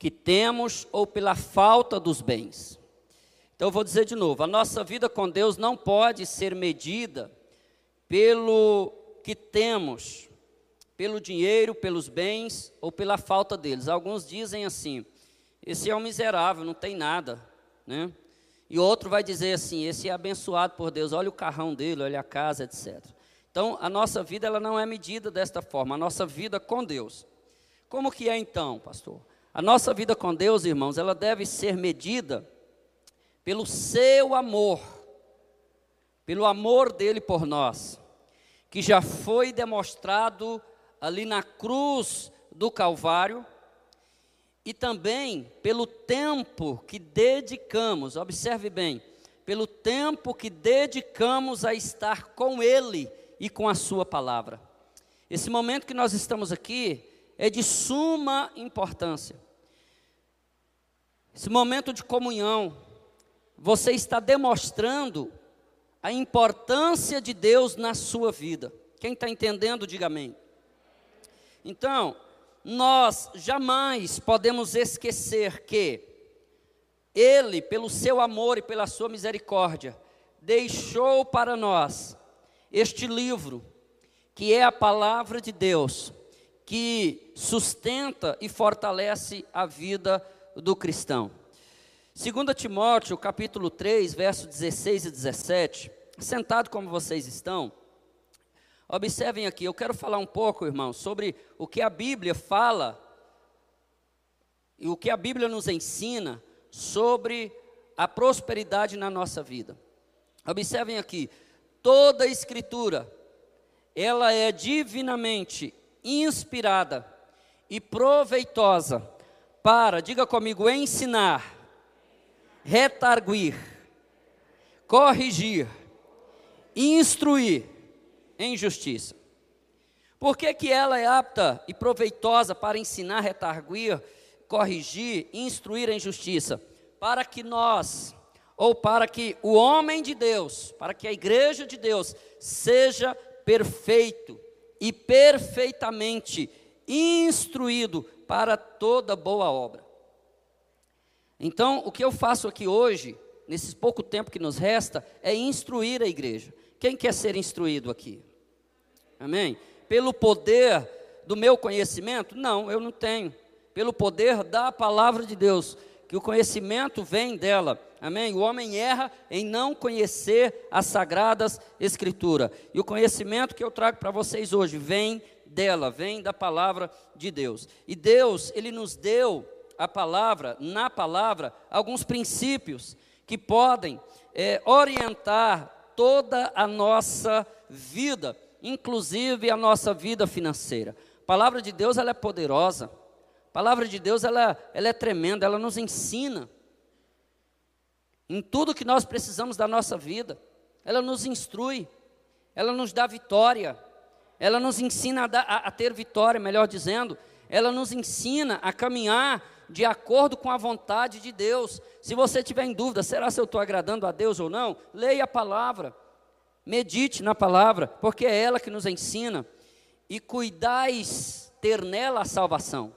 que temos ou pela falta dos bens. Então eu vou dizer de novo: a nossa vida com Deus não pode ser medida pelo que temos, pelo dinheiro, pelos bens ou pela falta deles. Alguns dizem assim: esse é um miserável, não tem nada, né? E outro vai dizer assim: esse é abençoado por Deus, olha o carrão dele, olha a casa, etc. Então, a nossa vida ela não é medida desta forma, a nossa vida com Deus. Como que é então, pastor? A nossa vida com Deus, irmãos, ela deve ser medida pelo seu amor, pelo amor dele por nós, que já foi demonstrado ali na cruz do Calvário, e também pelo tempo que dedicamos, observe bem, pelo tempo que dedicamos a estar com Ele e com a Sua palavra. Esse momento que nós estamos aqui é de suma importância. Esse momento de comunhão, você está demonstrando a importância de Deus na sua vida. Quem está entendendo, diga amém. Então, nós jamais podemos esquecer que Ele, pelo seu amor e pela sua misericórdia, deixou para nós este livro, que é a palavra de Deus, que sustenta e fortalece a vida do cristão. 2 Timóteo, capítulo 3, versos 16 e 17, sentado como vocês estão, Observem aqui, eu quero falar um pouco, irmãos, sobre o que a Bíblia fala e o que a Bíblia nos ensina sobre a prosperidade na nossa vida. Observem aqui, toda a escritura, ela é divinamente inspirada e proveitosa para, diga comigo, ensinar, retarguir, corrigir, instruir em justiça. Por que, que ela é apta e proveitosa para ensinar, retarguir, corrigir, instruir em justiça? Para que nós, ou para que o homem de Deus, para que a igreja de Deus seja perfeito e perfeitamente instruído para toda boa obra. Então, o que eu faço aqui hoje, nesse pouco tempo que nos resta, é instruir a igreja. Quem quer ser instruído aqui? Amém? Pelo poder do meu conhecimento? Não, eu não tenho. Pelo poder da palavra de Deus, que o conhecimento vem dela. Amém? O homem erra em não conhecer as sagradas escrituras. E o conhecimento que eu trago para vocês hoje vem dela, vem da palavra de Deus. E Deus, ele nos deu a palavra, na palavra, alguns princípios que podem é, orientar toda a nossa vida inclusive a nossa vida financeira. A palavra de Deus ela é poderosa. A palavra de Deus ela, ela é tremenda, ela nos ensina em tudo que nós precisamos da nossa vida. Ela nos instrui, ela nos dá vitória, ela nos ensina a, dar, a, a ter vitória, melhor dizendo, ela nos ensina a caminhar de acordo com a vontade de Deus. Se você tiver em dúvida, será se eu estou agradando a Deus ou não? Leia a palavra. Medite na palavra, porque é ela que nos ensina. E cuidais ter nela a salvação.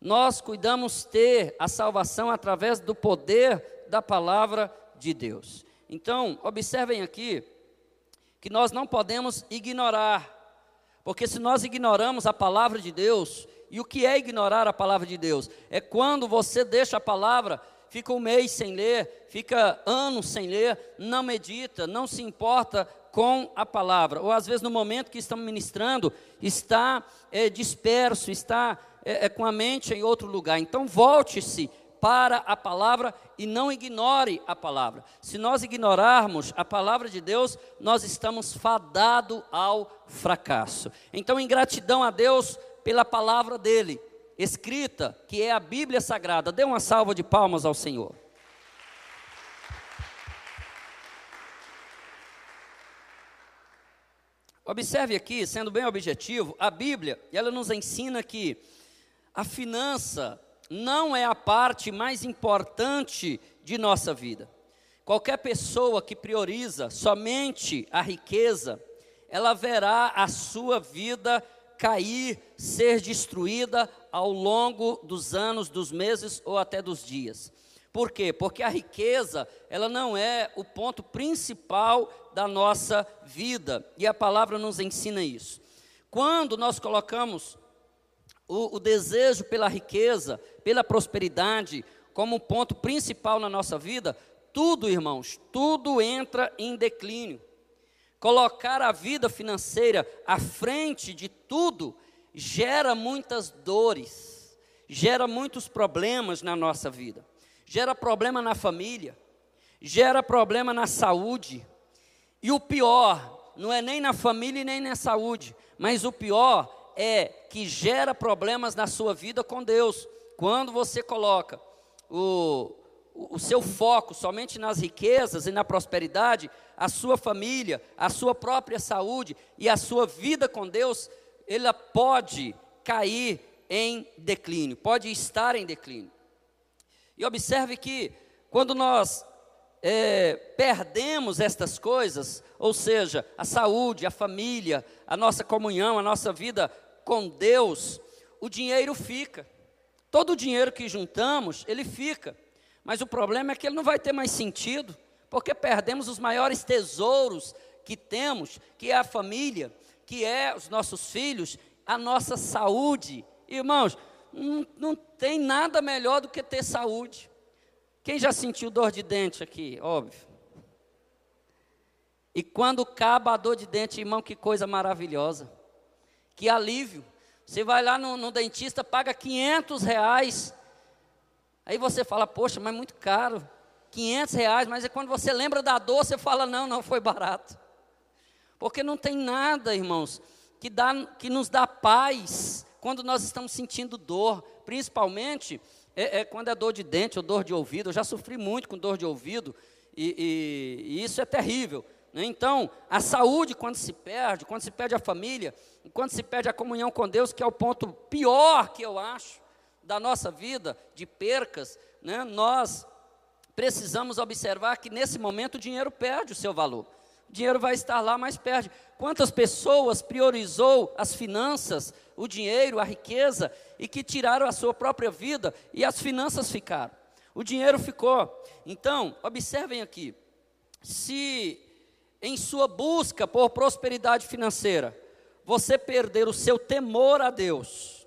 Nós cuidamos ter a salvação através do poder da palavra de Deus. Então, observem aqui que nós não podemos ignorar, porque se nós ignoramos a palavra de Deus, e o que é ignorar a palavra de Deus? É quando você deixa a palavra fica um mês sem ler, fica anos sem ler, não medita, não se importa com a palavra, ou às vezes no momento que estamos ministrando, está é, disperso, está é, é, com a mente em outro lugar. Então volte-se para a palavra e não ignore a palavra. Se nós ignorarmos a palavra de Deus, nós estamos fadados ao fracasso. Então, em gratidão a Deus pela palavra dele, escrita, que é a Bíblia Sagrada. Dê uma salva de palmas ao Senhor. Observe aqui, sendo bem objetivo, a Bíblia, ela nos ensina que a finança não é a parte mais importante de nossa vida. Qualquer pessoa que prioriza somente a riqueza, ela verá a sua vida cair, ser destruída ao longo dos anos, dos meses ou até dos dias. Por quê? Porque a riqueza, ela não é o ponto principal da nossa vida, e a palavra nos ensina isso. Quando nós colocamos o, o desejo pela riqueza, pela prosperidade, como ponto principal na nossa vida, tudo, irmãos, tudo entra em declínio. Colocar a vida financeira à frente de tudo gera muitas dores, gera muitos problemas na nossa vida, gera problema na família, gera problema na saúde. E o pior, não é nem na família e nem na saúde, mas o pior é que gera problemas na sua vida com Deus. Quando você coloca o, o seu foco somente nas riquezas e na prosperidade, a sua família, a sua própria saúde e a sua vida com Deus, ela pode cair em declínio, pode estar em declínio. E observe que quando nós é, perdemos estas coisas, ou seja, a saúde, a família, a nossa comunhão, a nossa vida com Deus, o dinheiro fica. Todo o dinheiro que juntamos, ele fica. Mas o problema é que ele não vai ter mais sentido, porque perdemos os maiores tesouros que temos, que é a família, que é os nossos filhos, a nossa saúde. Irmãos, não, não tem nada melhor do que ter saúde. Quem já sentiu dor de dente aqui? Óbvio. E quando acaba a dor de dente, irmão, que coisa maravilhosa. Que alívio. Você vai lá no, no dentista, paga 500 reais Aí você fala, poxa, mas é muito caro, 500 reais, mas é quando você lembra da dor, você fala, não, não foi barato. Porque não tem nada, irmãos, que, dá, que nos dá paz quando nós estamos sentindo dor, principalmente é, é quando é dor de dente ou dor de ouvido. Eu já sofri muito com dor de ouvido e, e, e isso é terrível. Né? Então, a saúde, quando se perde, quando se perde a família, quando se perde a comunhão com Deus, que é o ponto pior que eu acho, da nossa vida, de percas, né, nós precisamos observar que nesse momento o dinheiro perde o seu valor. O dinheiro vai estar lá, mas perde. Quantas pessoas priorizou as finanças, o dinheiro, a riqueza, e que tiraram a sua própria vida e as finanças ficaram? O dinheiro ficou. Então, observem aqui: se em sua busca por prosperidade financeira, você perder o seu temor a Deus,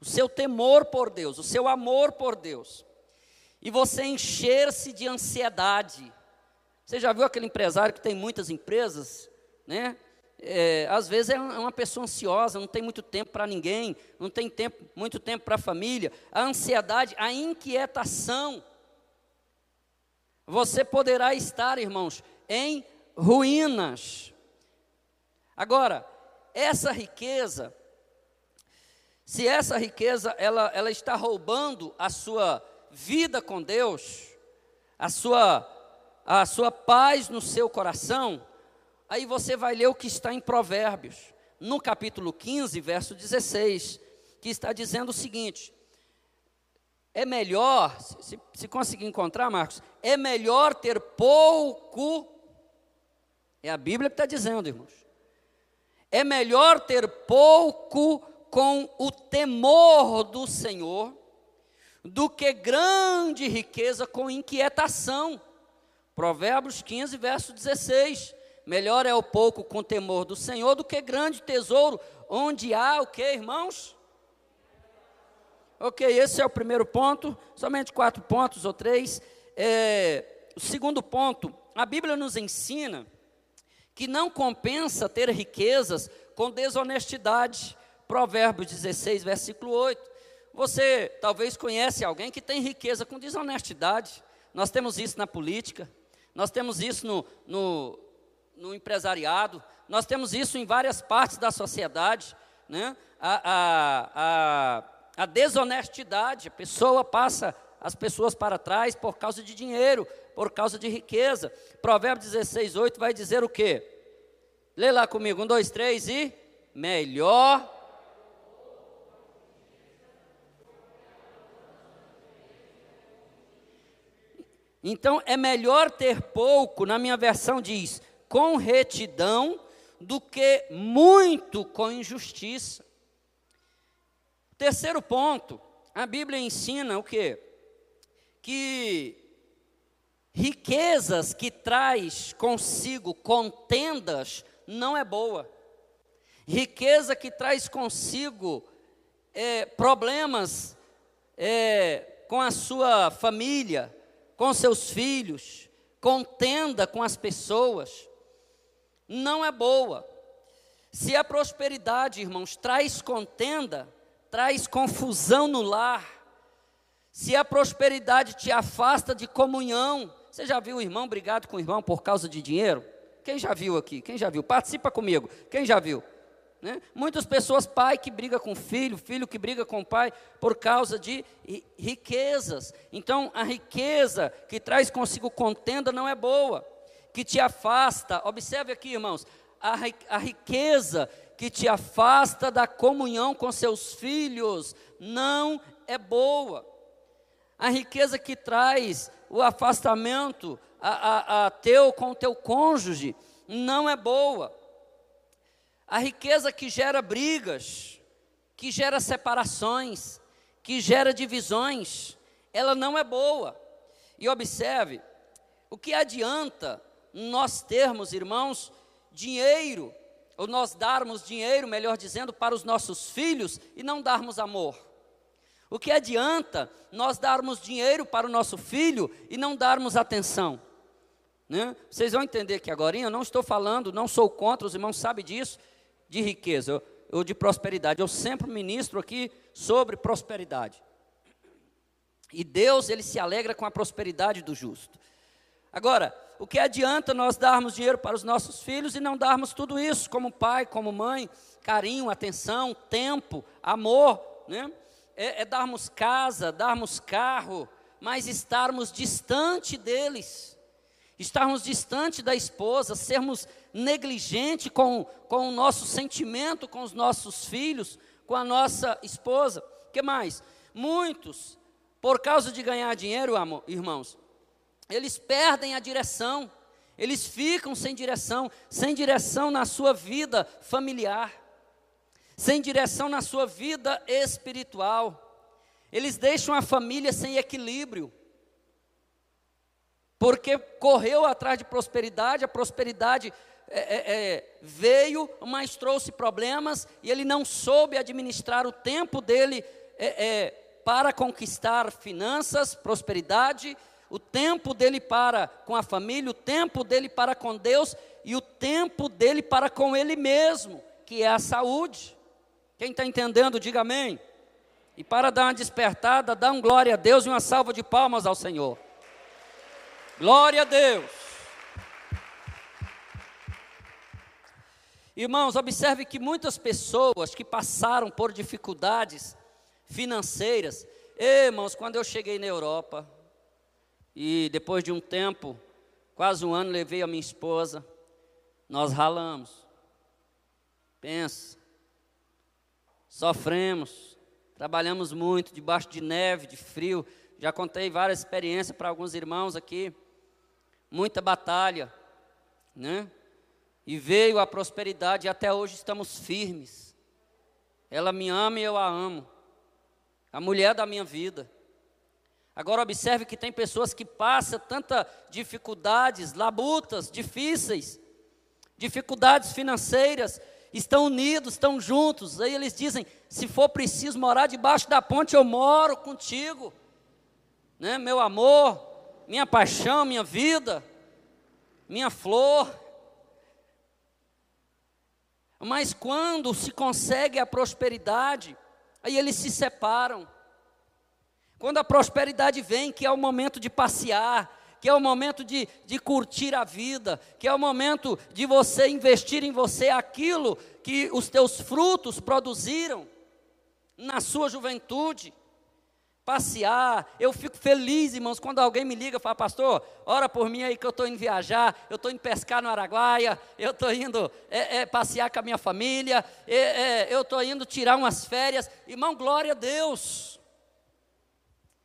o seu temor por Deus, o seu amor por Deus, e você encher-se de ansiedade. Você já viu aquele empresário que tem muitas empresas, né? É, às vezes é, é uma pessoa ansiosa, não tem muito tempo para ninguém, não tem tempo, muito tempo para a família. A ansiedade, a inquietação. Você poderá estar, irmãos, em ruínas. Agora, essa riqueza, se essa riqueza ela, ela está roubando a sua vida com Deus, a sua, a sua paz no seu coração, aí você vai ler o que está em Provérbios, no capítulo 15, verso 16, que está dizendo o seguinte: é melhor, se, se conseguir encontrar, Marcos, é melhor ter pouco, é a Bíblia que está dizendo, irmãos, é melhor ter pouco com o temor do Senhor do que grande riqueza com inquietação. Provérbios 15, verso 16. Melhor é o pouco com temor do Senhor do que grande tesouro, onde há o que, irmãos? Ok, esse é o primeiro ponto, somente quatro pontos ou três. É, o segundo ponto, a Bíblia nos ensina que não compensa ter riquezas com desonestidade. Provérbios 16, versículo 8. Você talvez conhece alguém que tem riqueza com desonestidade. Nós temos isso na política, nós temos isso no, no, no empresariado, nós temos isso em várias partes da sociedade. Né? A, a, a, a desonestidade, a pessoa passa as pessoas para trás por causa de dinheiro, por causa de riqueza. Provérbios 16, 8 vai dizer o quê? Lê lá comigo, um, dois, três e melhor Então é melhor ter pouco, na minha versão diz, com retidão, do que muito com injustiça. Terceiro ponto, a Bíblia ensina o quê? Que riquezas que traz consigo contendas não é boa. Riqueza que traz consigo é, problemas é, com a sua família, com seus filhos, contenda com as pessoas, não é boa. Se a prosperidade, irmãos, traz contenda, traz confusão no lar, se a prosperidade te afasta de comunhão, você já viu o irmão brigado com o irmão por causa de dinheiro? Quem já viu aqui? Quem já viu? Participa comigo. Quem já viu? Né? Muitas pessoas, pai que briga com filho, filho que briga com pai por causa de riquezas. Então, a riqueza que traz consigo contenda não é boa, que te afasta. Observe aqui, irmãos, a, a riqueza que te afasta da comunhão com seus filhos não é boa. A riqueza que traz o afastamento a, a, a teu com o teu cônjuge não é boa. A riqueza que gera brigas, que gera separações, que gera divisões, ela não é boa. E observe, o que adianta nós termos, irmãos, dinheiro, ou nós darmos dinheiro, melhor dizendo, para os nossos filhos e não darmos amor? O que adianta nós darmos dinheiro para o nosso filho e não darmos atenção? Né? Vocês vão entender que agora eu não estou falando, não sou contra, os irmãos sabem disso, de riqueza ou de prosperidade. Eu sempre ministro aqui sobre prosperidade. E Deus, ele se alegra com a prosperidade do justo. Agora, o que adianta nós darmos dinheiro para os nossos filhos e não darmos tudo isso, como pai, como mãe, carinho, atenção, tempo, amor, né? É, é darmos casa, darmos carro, mas estarmos distante deles, estarmos distante da esposa, sermos negligente com, com o nosso sentimento, com os nossos filhos, com a nossa esposa. que mais? Muitos, por causa de ganhar dinheiro, irmãos, eles perdem a direção, eles ficam sem direção, sem direção na sua vida familiar, sem direção na sua vida espiritual. Eles deixam a família sem equilíbrio porque correu atrás de prosperidade, a prosperidade é, é, é, veio, mas trouxe problemas, e ele não soube administrar o tempo dele é, é, para conquistar finanças, prosperidade, o tempo dele para com a família, o tempo dele para com Deus e o tempo dele para com ele mesmo, que é a saúde. Quem está entendendo, diga amém. E para dar uma despertada, dá um glória a Deus e uma salva de palmas ao Senhor. Glória a Deus. Irmãos, observe que muitas pessoas que passaram por dificuldades financeiras, irmãos, quando eu cheguei na Europa, e depois de um tempo, quase um ano, levei a minha esposa, nós ralamos. Pensa, sofremos, trabalhamos muito, debaixo de neve, de frio. Já contei várias experiências para alguns irmãos aqui. Muita batalha, né? E veio a prosperidade e até hoje estamos firmes. Ela me ama e eu a amo. A mulher da minha vida. Agora observe que tem pessoas que passam tanta dificuldades, labutas, difíceis, dificuldades financeiras, estão unidos, estão juntos. Aí eles dizem: se for preciso morar debaixo da ponte, eu moro contigo. Né? Meu amor, minha paixão, minha vida, minha flor. Mas quando se consegue a prosperidade, aí eles se separam. Quando a prosperidade vem, que é o momento de passear, que é o momento de, de curtir a vida, que é o momento de você investir em você aquilo que os teus frutos produziram na sua juventude passear. Eu fico feliz, irmãos, quando alguém me liga e fala, pastor, ora por mim aí que eu estou indo viajar, eu estou indo pescar no Araguaia, eu estou indo é, é, passear com a minha família, é, é eu estou indo tirar umas férias. Irmão, glória a Deus.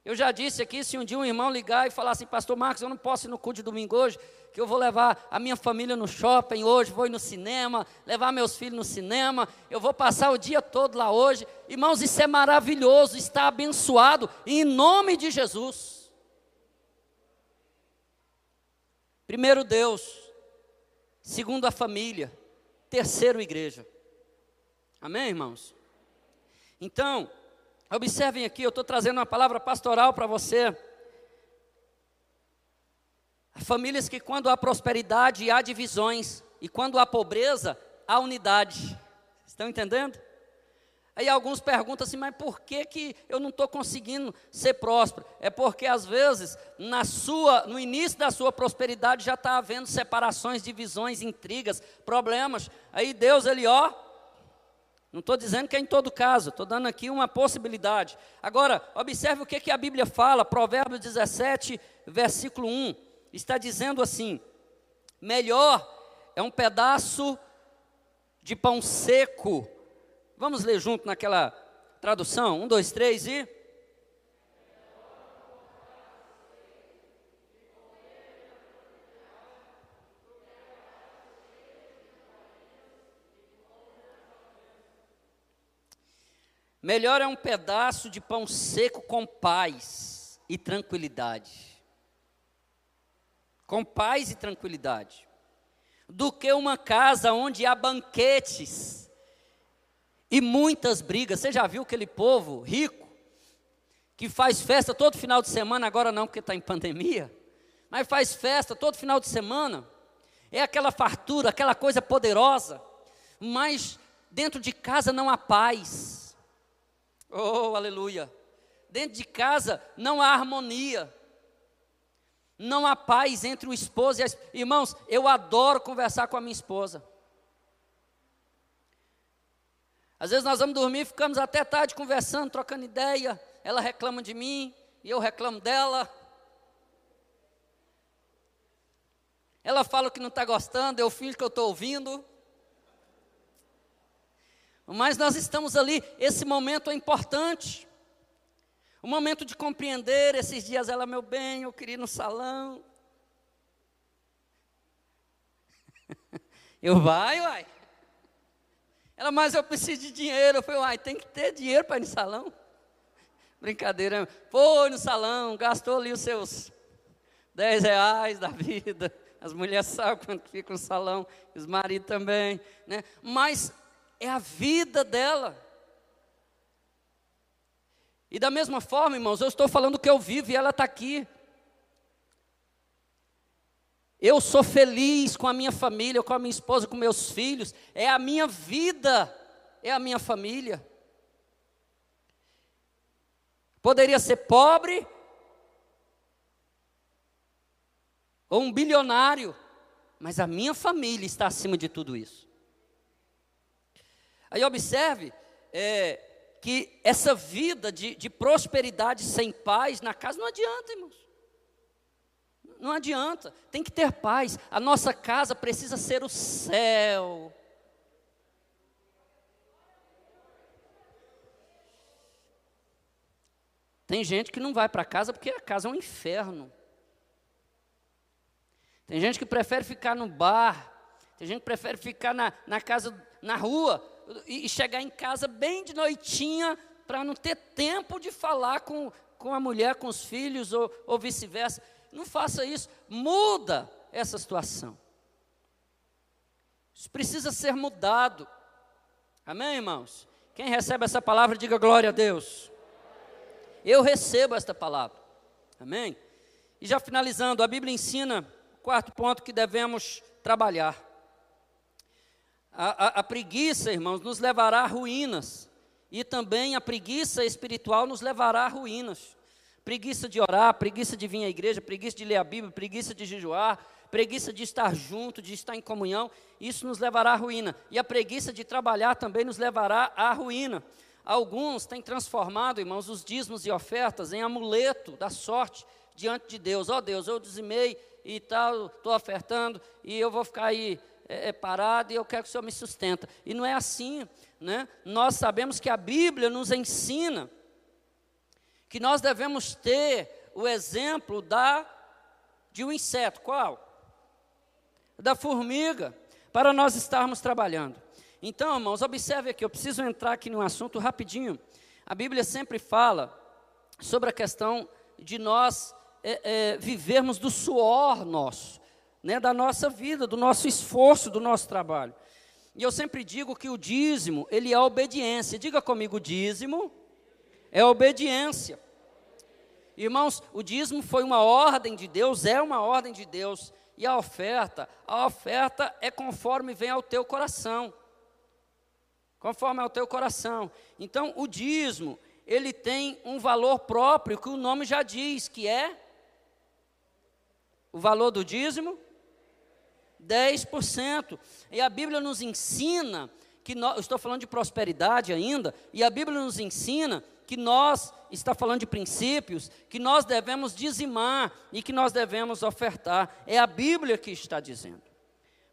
Eu já disse aqui, se um dia um irmão ligar e falar assim, pastor Marcos, eu não posso ir no culto de domingo hoje, que eu vou levar a minha família no shopping hoje, vou ir no cinema, levar meus filhos no cinema, eu vou passar o dia todo lá hoje. Irmãos, isso é maravilhoso, está abençoado, em nome de Jesus. Primeiro Deus, segundo a família, terceiro igreja. Amém, irmãos? Então, Observem aqui, eu estou trazendo uma palavra pastoral para você. Famílias que, quando há prosperidade, há divisões, e quando há pobreza, há unidade. Estão entendendo? Aí alguns perguntam assim, mas por que, que eu não estou conseguindo ser próspero? É porque às vezes, na sua, no início da sua prosperidade, já está havendo separações, divisões, intrigas, problemas. Aí Deus, ele, ó, não estou dizendo que é em todo caso, estou dando aqui uma possibilidade. Agora, observe o que, que a Bíblia fala, Provérbios 17, versículo 1. Está dizendo assim: melhor é um pedaço de pão seco. Vamos ler junto naquela tradução? Um, dois, três e. Melhor é um pedaço de pão seco com paz e tranquilidade. Com paz e tranquilidade. Do que uma casa onde há banquetes e muitas brigas. Você já viu aquele povo rico que faz festa todo final de semana, agora não porque está em pandemia, mas faz festa todo final de semana. É aquela fartura, aquela coisa poderosa, mas dentro de casa não há paz Oh, aleluia. Dentro de casa não há harmonia. Não há paz entre o esposo e a esposa. Irmãos, eu adoro conversar com a minha esposa. Às vezes nós vamos dormir, ficamos até tarde conversando, trocando ideia. Ela reclama de mim e eu reclamo dela. Ela fala que não está gostando, eu fingo que eu estou ouvindo. Mas nós estamos ali, esse momento é importante. O momento de compreender, esses dias ela, meu bem, eu queria ir no salão. Eu vai, uai. Ela, mas eu preciso de dinheiro. Eu falei, uai, tem que ter dinheiro para ir no salão. Brincadeira. Foi no salão, gastou ali os seus 10 reais da vida. As mulheres sabem quanto fica no salão, os maridos também. Né? Mas é a vida dela. E da mesma forma, irmãos, eu estou falando que eu vivo e ela está aqui. Eu sou feliz com a minha família, com a minha esposa, com meus filhos. É a minha vida, é a minha família. Poderia ser pobre ou um bilionário, mas a minha família está acima de tudo isso. Aí observe é, que essa vida de, de prosperidade sem paz na casa não adianta, irmãos. Não adianta, tem que ter paz. A nossa casa precisa ser o céu. Tem gente que não vai para casa porque a casa é um inferno. Tem gente que prefere ficar no bar. Tem gente que prefere ficar na, na casa, na rua, e chegar em casa bem de noitinha para não ter tempo de falar com, com a mulher, com os filhos ou, ou vice-versa. Não faça isso, muda essa situação. Isso precisa ser mudado. Amém, irmãos? Quem recebe essa palavra, diga glória a Deus. Eu recebo esta palavra. Amém? E já finalizando, a Bíblia ensina, quarto ponto que devemos trabalhar. A, a, a preguiça, irmãos, nos levará a ruínas. E também a preguiça espiritual nos levará a ruínas. Preguiça de orar, preguiça de vir à igreja, preguiça de ler a Bíblia, preguiça de jejuar, preguiça de estar junto, de estar em comunhão, isso nos levará à ruína. E a preguiça de trabalhar também nos levará à ruína. Alguns têm transformado, irmãos, os dízimos e ofertas em amuleto da sorte diante de Deus. Ó oh, Deus, eu dizimei e tal, estou ofertando, e eu vou ficar aí é, é, parado e eu quero que o Senhor me sustenta. E não é assim, né? Nós sabemos que a Bíblia nos ensina que nós devemos ter o exemplo da de um inseto, qual? Da formiga, para nós estarmos trabalhando. Então, irmãos, observe aqui, eu preciso entrar aqui num assunto rapidinho. A Bíblia sempre fala sobre a questão de nós é, é, vivermos do suor nosso, né, da nossa vida, do nosso esforço, do nosso trabalho. E eu sempre digo que o dízimo, ele é obediência. Diga comigo, dízimo é obediência. Irmãos, o dízimo foi uma ordem de Deus, é uma ordem de Deus. E a oferta, a oferta é conforme vem ao teu coração. Conforme ao teu coração. Então, o dízimo, ele tem um valor próprio, que o nome já diz, que é o valor do dízimo 10%. E a Bíblia nos ensina que nós, estou falando de prosperidade ainda, e a Bíblia nos ensina que nós, está falando de princípios, que nós devemos dizimar e que nós devemos ofertar. É a Bíblia que está dizendo.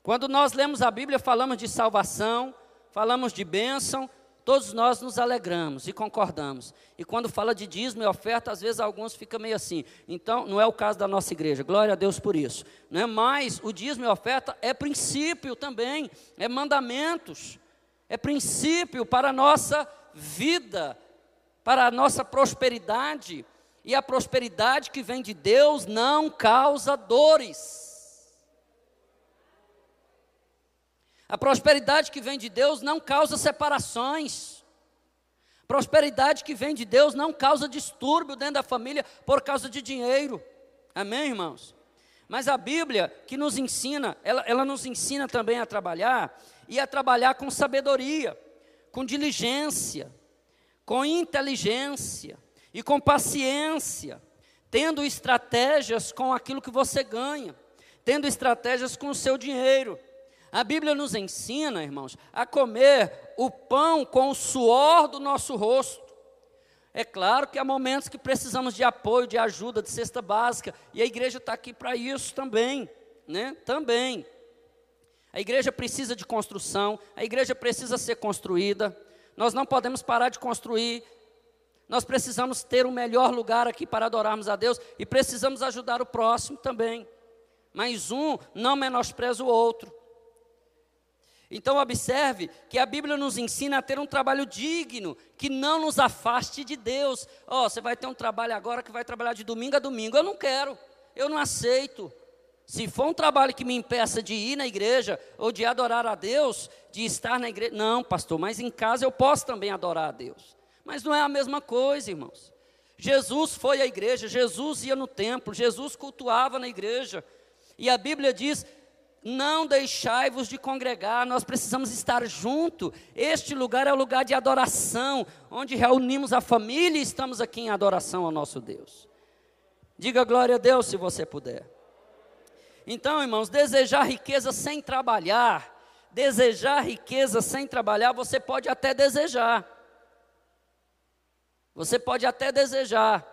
Quando nós lemos a Bíblia, falamos de salvação, falamos de bênção, Todos nós nos alegramos e concordamos. E quando fala de dízimo e oferta, às vezes alguns ficam meio assim. Então, não é o caso da nossa igreja. Glória a Deus por isso. Né? Mas o dízimo e oferta é princípio também, é mandamentos, é princípio para a nossa vida, para a nossa prosperidade. E a prosperidade que vem de Deus não causa dores. A prosperidade que vem de Deus não causa separações. Prosperidade que vem de Deus não causa distúrbio dentro da família por causa de dinheiro. Amém, irmãos? Mas a Bíblia que nos ensina, ela, ela nos ensina também a trabalhar e a trabalhar com sabedoria, com diligência, com inteligência e com paciência, tendo estratégias com aquilo que você ganha, tendo estratégias com o seu dinheiro. A Bíblia nos ensina, irmãos, a comer o pão com o suor do nosso rosto. É claro que há momentos que precisamos de apoio, de ajuda, de cesta básica, e a igreja está aqui para isso também, né? Também. A igreja precisa de construção, a igreja precisa ser construída. Nós não podemos parar de construir. Nós precisamos ter o um melhor lugar aqui para adorarmos a Deus e precisamos ajudar o próximo também. Mas um não menospreza o outro. Então, observe que a Bíblia nos ensina a ter um trabalho digno, que não nos afaste de Deus. Ó, oh, você vai ter um trabalho agora que vai trabalhar de domingo a domingo. Eu não quero, eu não aceito. Se for um trabalho que me impeça de ir na igreja, ou de adorar a Deus, de estar na igreja. Não, pastor, mas em casa eu posso também adorar a Deus. Mas não é a mesma coisa, irmãos. Jesus foi à igreja, Jesus ia no templo, Jesus cultuava na igreja. E a Bíblia diz não deixai-vos de congregar, nós precisamos estar junto. Este lugar é o lugar de adoração, onde reunimos a família e estamos aqui em adoração ao nosso Deus. Diga glória a Deus se você puder. Então, irmãos, desejar riqueza sem trabalhar, desejar riqueza sem trabalhar, você pode até desejar. Você pode até desejar.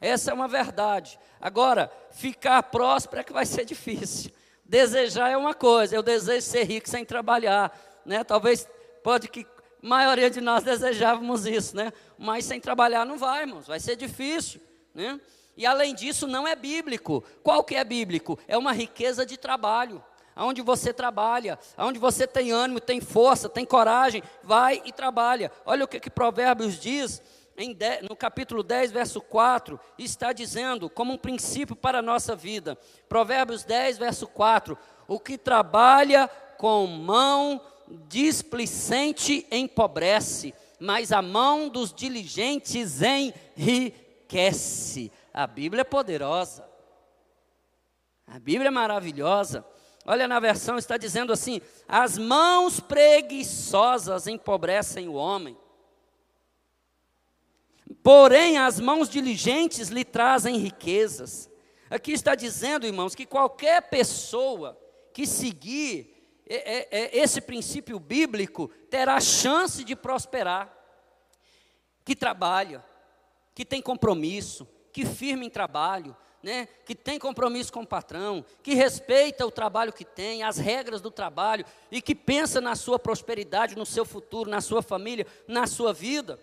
Essa é uma verdade. Agora, ficar próspero é que vai ser difícil. Desejar é uma coisa, eu desejo ser rico sem trabalhar, né? Talvez pode que a maioria de nós desejávamos isso, né? Mas sem trabalhar não vai, irmãos, vai ser difícil, né? E além disso, não é bíblico. Qual que é bíblico? É uma riqueza de trabalho. Onde você trabalha, onde você tem ânimo, tem força, tem coragem, vai e trabalha. Olha o que, que Provérbios diz no capítulo 10, verso 4, está dizendo, como um princípio para a nossa vida. Provérbios 10, verso 4: O que trabalha com mão displicente empobrece, mas a mão dos diligentes enriquece. A Bíblia é poderosa. A Bíblia é maravilhosa. Olha na versão, está dizendo assim: as mãos preguiçosas empobrecem o homem porém as mãos diligentes lhe trazem riquezas. Aqui está dizendo, irmãos, que qualquer pessoa que seguir esse princípio bíblico terá chance de prosperar, que trabalha, que tem compromisso, que firme em trabalho, né, que tem compromisso com o patrão, que respeita o trabalho que tem, as regras do trabalho e que pensa na sua prosperidade, no seu futuro, na sua família, na sua vida.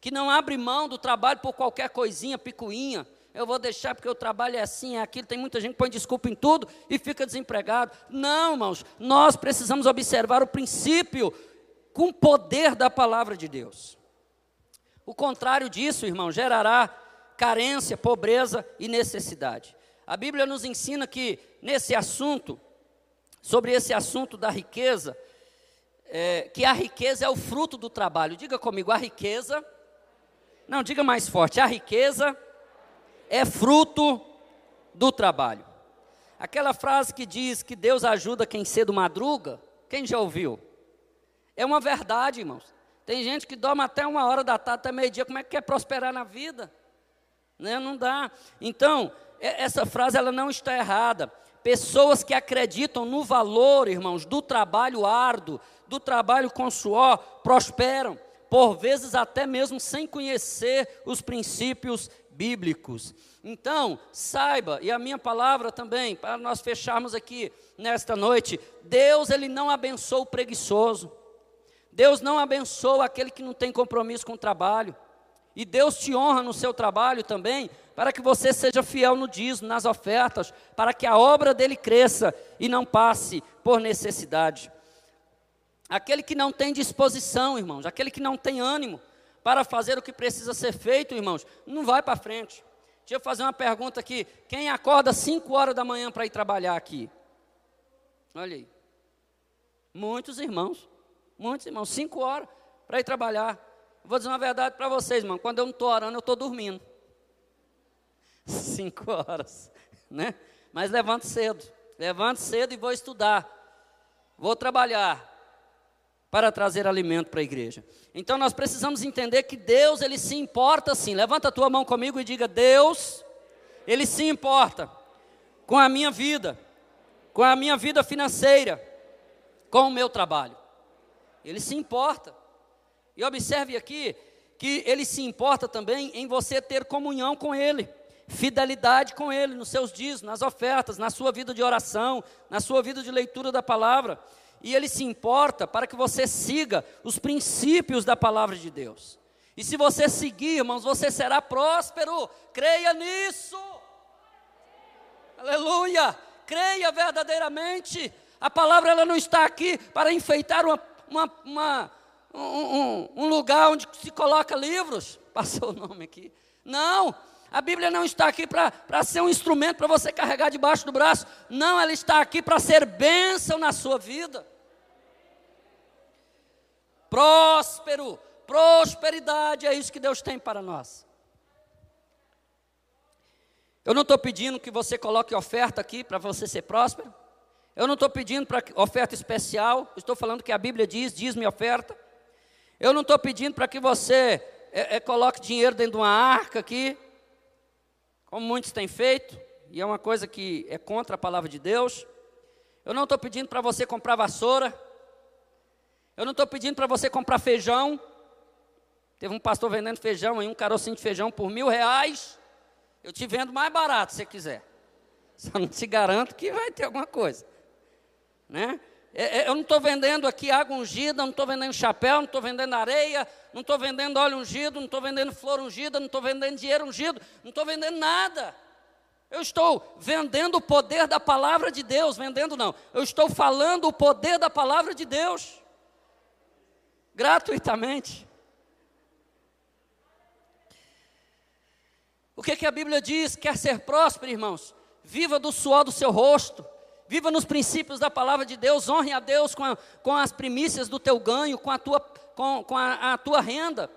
Que não abre mão do trabalho por qualquer coisinha, picuinha. Eu vou deixar porque o trabalho é assim, é aquilo. Tem muita gente que põe desculpa em tudo e fica desempregado. Não, irmãos, nós precisamos observar o princípio com o poder da palavra de Deus. O contrário disso, irmão, gerará carência, pobreza e necessidade. A Bíblia nos ensina que nesse assunto, sobre esse assunto da riqueza, é, que a riqueza é o fruto do trabalho. Diga comigo, a riqueza. Não, diga mais forte, a riqueza é fruto do trabalho. Aquela frase que diz que Deus ajuda quem cedo madruga, quem já ouviu? É uma verdade, irmãos. Tem gente que dorme até uma hora da tarde, até meio-dia, como é que quer prosperar na vida? Né? Não dá. Então, essa frase ela não está errada. Pessoas que acreditam no valor, irmãos, do trabalho árduo, do trabalho com suor, prosperam, por vezes até mesmo sem conhecer os princípios bíblicos. Então, saiba, e a minha palavra também, para nós fecharmos aqui nesta noite, Deus ele não abençoa o preguiçoso. Deus não abençoa aquele que não tem compromisso com o trabalho. E Deus te honra no seu trabalho também, para que você seja fiel no dízimo, nas ofertas, para que a obra dele cresça e não passe por necessidade. Aquele que não tem disposição, irmãos, aquele que não tem ânimo para fazer o que precisa ser feito, irmãos, não vai para frente. Deixa eu fazer uma pergunta aqui: quem acorda 5 horas da manhã para ir trabalhar aqui? Olha aí. Muitos irmãos, muitos irmãos, 5 horas para ir trabalhar. Vou dizer uma verdade para vocês, irmão. Quando eu não estou orando, eu estou dormindo. Cinco horas, né? Mas levanto cedo. Levanto cedo e vou estudar. Vou trabalhar para trazer alimento para a igreja. Então nós precisamos entender que Deus, ele se importa sim. Levanta a tua mão comigo e diga: Deus, ele se importa com a minha vida, com a minha vida financeira, com o meu trabalho. Ele se importa. E observe aqui que ele se importa também em você ter comunhão com ele, fidelidade com ele nos seus dias, nas ofertas, na sua vida de oração, na sua vida de leitura da palavra. E ele se importa para que você siga os princípios da palavra de Deus. E se você seguir, irmãos, você será próspero. Creia nisso. Aleluia! Creia verdadeiramente. A palavra ela não está aqui para enfeitar uma, uma, uma um, um, um lugar onde se coloca livros. Passou o nome aqui. Não, a Bíblia não está aqui para ser um instrumento para você carregar debaixo do braço. Não, ela está aqui para ser bênção na sua vida. Próspero, prosperidade, é isso que Deus tem para nós. Eu não estou pedindo que você coloque oferta aqui para você ser próspero. Eu não estou pedindo para oferta especial. Estou falando que a Bíblia diz, diz-me oferta. Eu não estou pedindo para que você é, é, coloque dinheiro dentro de uma arca aqui, como muitos têm feito, e é uma coisa que é contra a palavra de Deus. Eu não estou pedindo para você comprar vassoura. Eu não estou pedindo para você comprar feijão. Teve um pastor vendendo feijão aí, um carocinho de feijão por mil reais. Eu te vendo mais barato se você quiser. Só não te garanto que vai ter alguma coisa. Né? É, é, eu não estou vendendo aqui água ungida, não estou vendendo chapéu, não estou vendendo areia, não estou vendendo óleo ungido, não estou vendendo flor ungida, não estou vendendo dinheiro ungido, não estou vendendo nada. Eu estou vendendo o poder da palavra de Deus, vendendo não, eu estou falando o poder da palavra de Deus, gratuitamente. O que, que a Bíblia diz? Quer ser próspero, irmãos? Viva do suor do seu rosto Viva nos princípios da palavra de Deus, honre a Deus com, a, com as primícias do teu ganho, com, a tua, com, com a, a tua renda.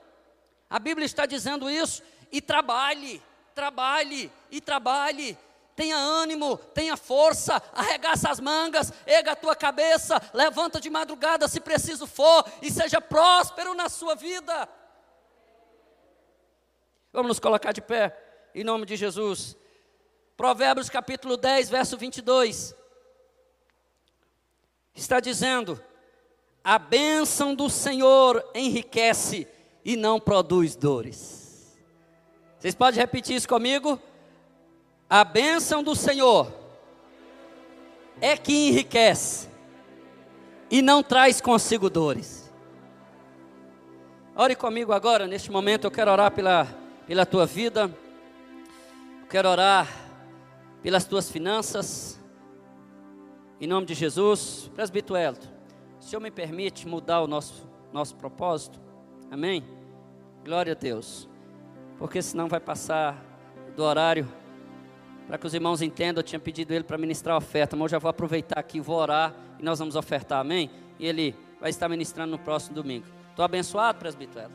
A Bíblia está dizendo isso. E trabalhe, trabalhe e trabalhe. Tenha ânimo, tenha força, arregaça as mangas, erga a tua cabeça, levanta de madrugada se preciso for e seja próspero na sua vida. Vamos nos colocar de pé, em nome de Jesus. Provérbios capítulo 10, verso 22 está dizendo: a bênção do Senhor enriquece e não produz dores. Vocês podem repetir isso comigo? A bênção do Senhor é que enriquece e não traz consigo dores. Ore comigo agora, neste momento eu quero orar pela, pela tua vida, eu quero orar pelas tuas finanças, em nome de Jesus. Presbítero Elton, o Senhor me permite mudar o nosso, nosso propósito? Amém? Glória a Deus, porque senão vai passar do horário, para que os irmãos entendam, eu tinha pedido ele para ministrar a oferta, mas eu já vou aproveitar aqui, vou orar e nós vamos ofertar, amém? E ele vai estar ministrando no próximo domingo. Estou abençoado, presbítero?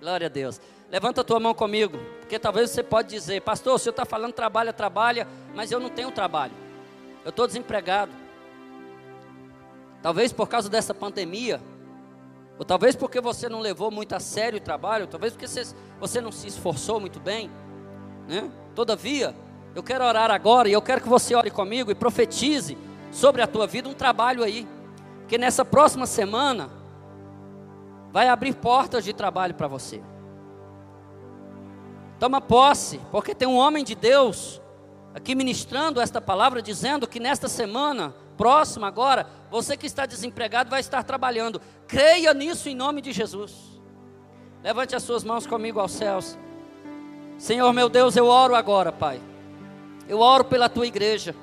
Glória a Deus. Levanta a tua mão comigo, porque talvez você pode dizer, pastor, o senhor está falando trabalha, trabalha, mas eu não tenho trabalho. Eu estou desempregado. Talvez por causa dessa pandemia, ou talvez porque você não levou muito a sério o trabalho, talvez porque você, você não se esforçou muito bem. Né? Todavia, eu quero orar agora e eu quero que você ore comigo e profetize sobre a tua vida um trabalho aí. Que nessa próxima semana vai abrir portas de trabalho para você. Toma posse, porque tem um homem de Deus aqui ministrando esta palavra, dizendo que nesta semana próxima agora, você que está desempregado vai estar trabalhando. Creia nisso em nome de Jesus. Levante as suas mãos comigo aos céus. Senhor meu Deus, eu oro agora, Pai. Eu oro pela tua igreja.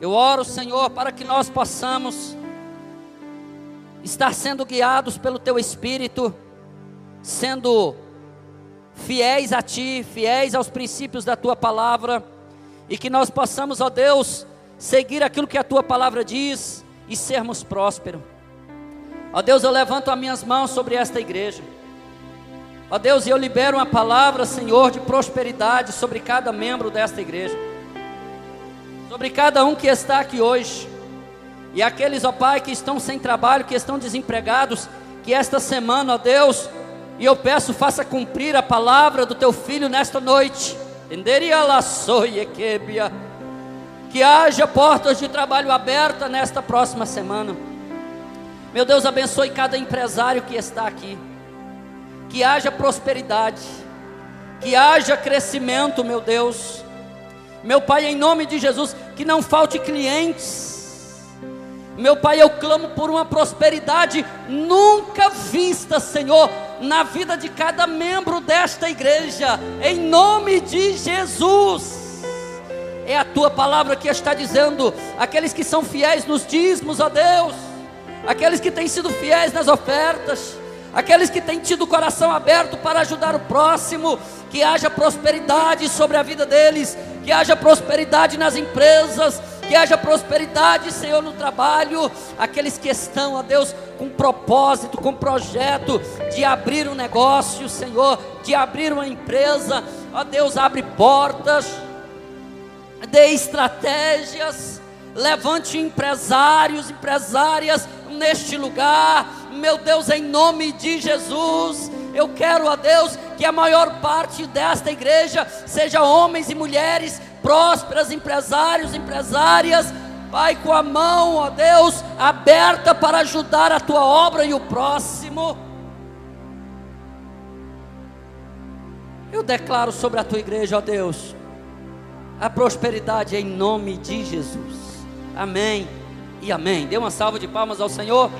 Eu oro, Senhor, para que nós possamos estar sendo guiados pelo teu espírito, sendo fiéis a ti, fiéis aos princípios da tua palavra, e que nós possamos, ó Deus, seguir aquilo que a tua palavra diz e sermos prósperos. Ó Deus, eu levanto as minhas mãos sobre esta igreja. Ó Deus, eu libero uma palavra, Senhor, de prosperidade sobre cada membro desta igreja, sobre cada um que está aqui hoje, e aqueles, ó Pai, que estão sem trabalho, que estão desempregados, que esta semana, ó Deus, e eu peço, faça cumprir a palavra do teu filho nesta noite. Que haja portas de trabalho abertas nesta próxima semana. Meu Deus, abençoe cada empresário que está aqui. Que haja prosperidade, que haja crescimento, meu Deus. Meu Pai, em nome de Jesus, que não falte clientes meu Pai, eu clamo por uma prosperidade nunca vista, Senhor, na vida de cada membro desta igreja, em nome de Jesus. É a tua palavra que está dizendo: aqueles que são fiéis nos dízimos, ó Deus, aqueles que têm sido fiéis nas ofertas, aqueles que têm tido o coração aberto para ajudar o próximo, que haja prosperidade sobre a vida deles, que haja prosperidade nas empresas, que haja prosperidade, Senhor, no trabalho, aqueles que estão, ó Deus, com propósito, com projeto de abrir um negócio, Senhor, de abrir uma empresa, ó Deus, abre portas, dê estratégias, levante empresários, empresárias neste lugar, meu Deus, em nome de Jesus. Eu quero, ó Deus, que a maior parte desta igreja seja homens e mulheres prósperas, empresários, empresárias, Pai, com a mão, ó Deus, aberta para ajudar a tua obra e o próximo. Eu declaro sobre a tua igreja, ó Deus, a prosperidade em nome de Jesus. Amém e amém. Dê uma salva de palmas ao Senhor.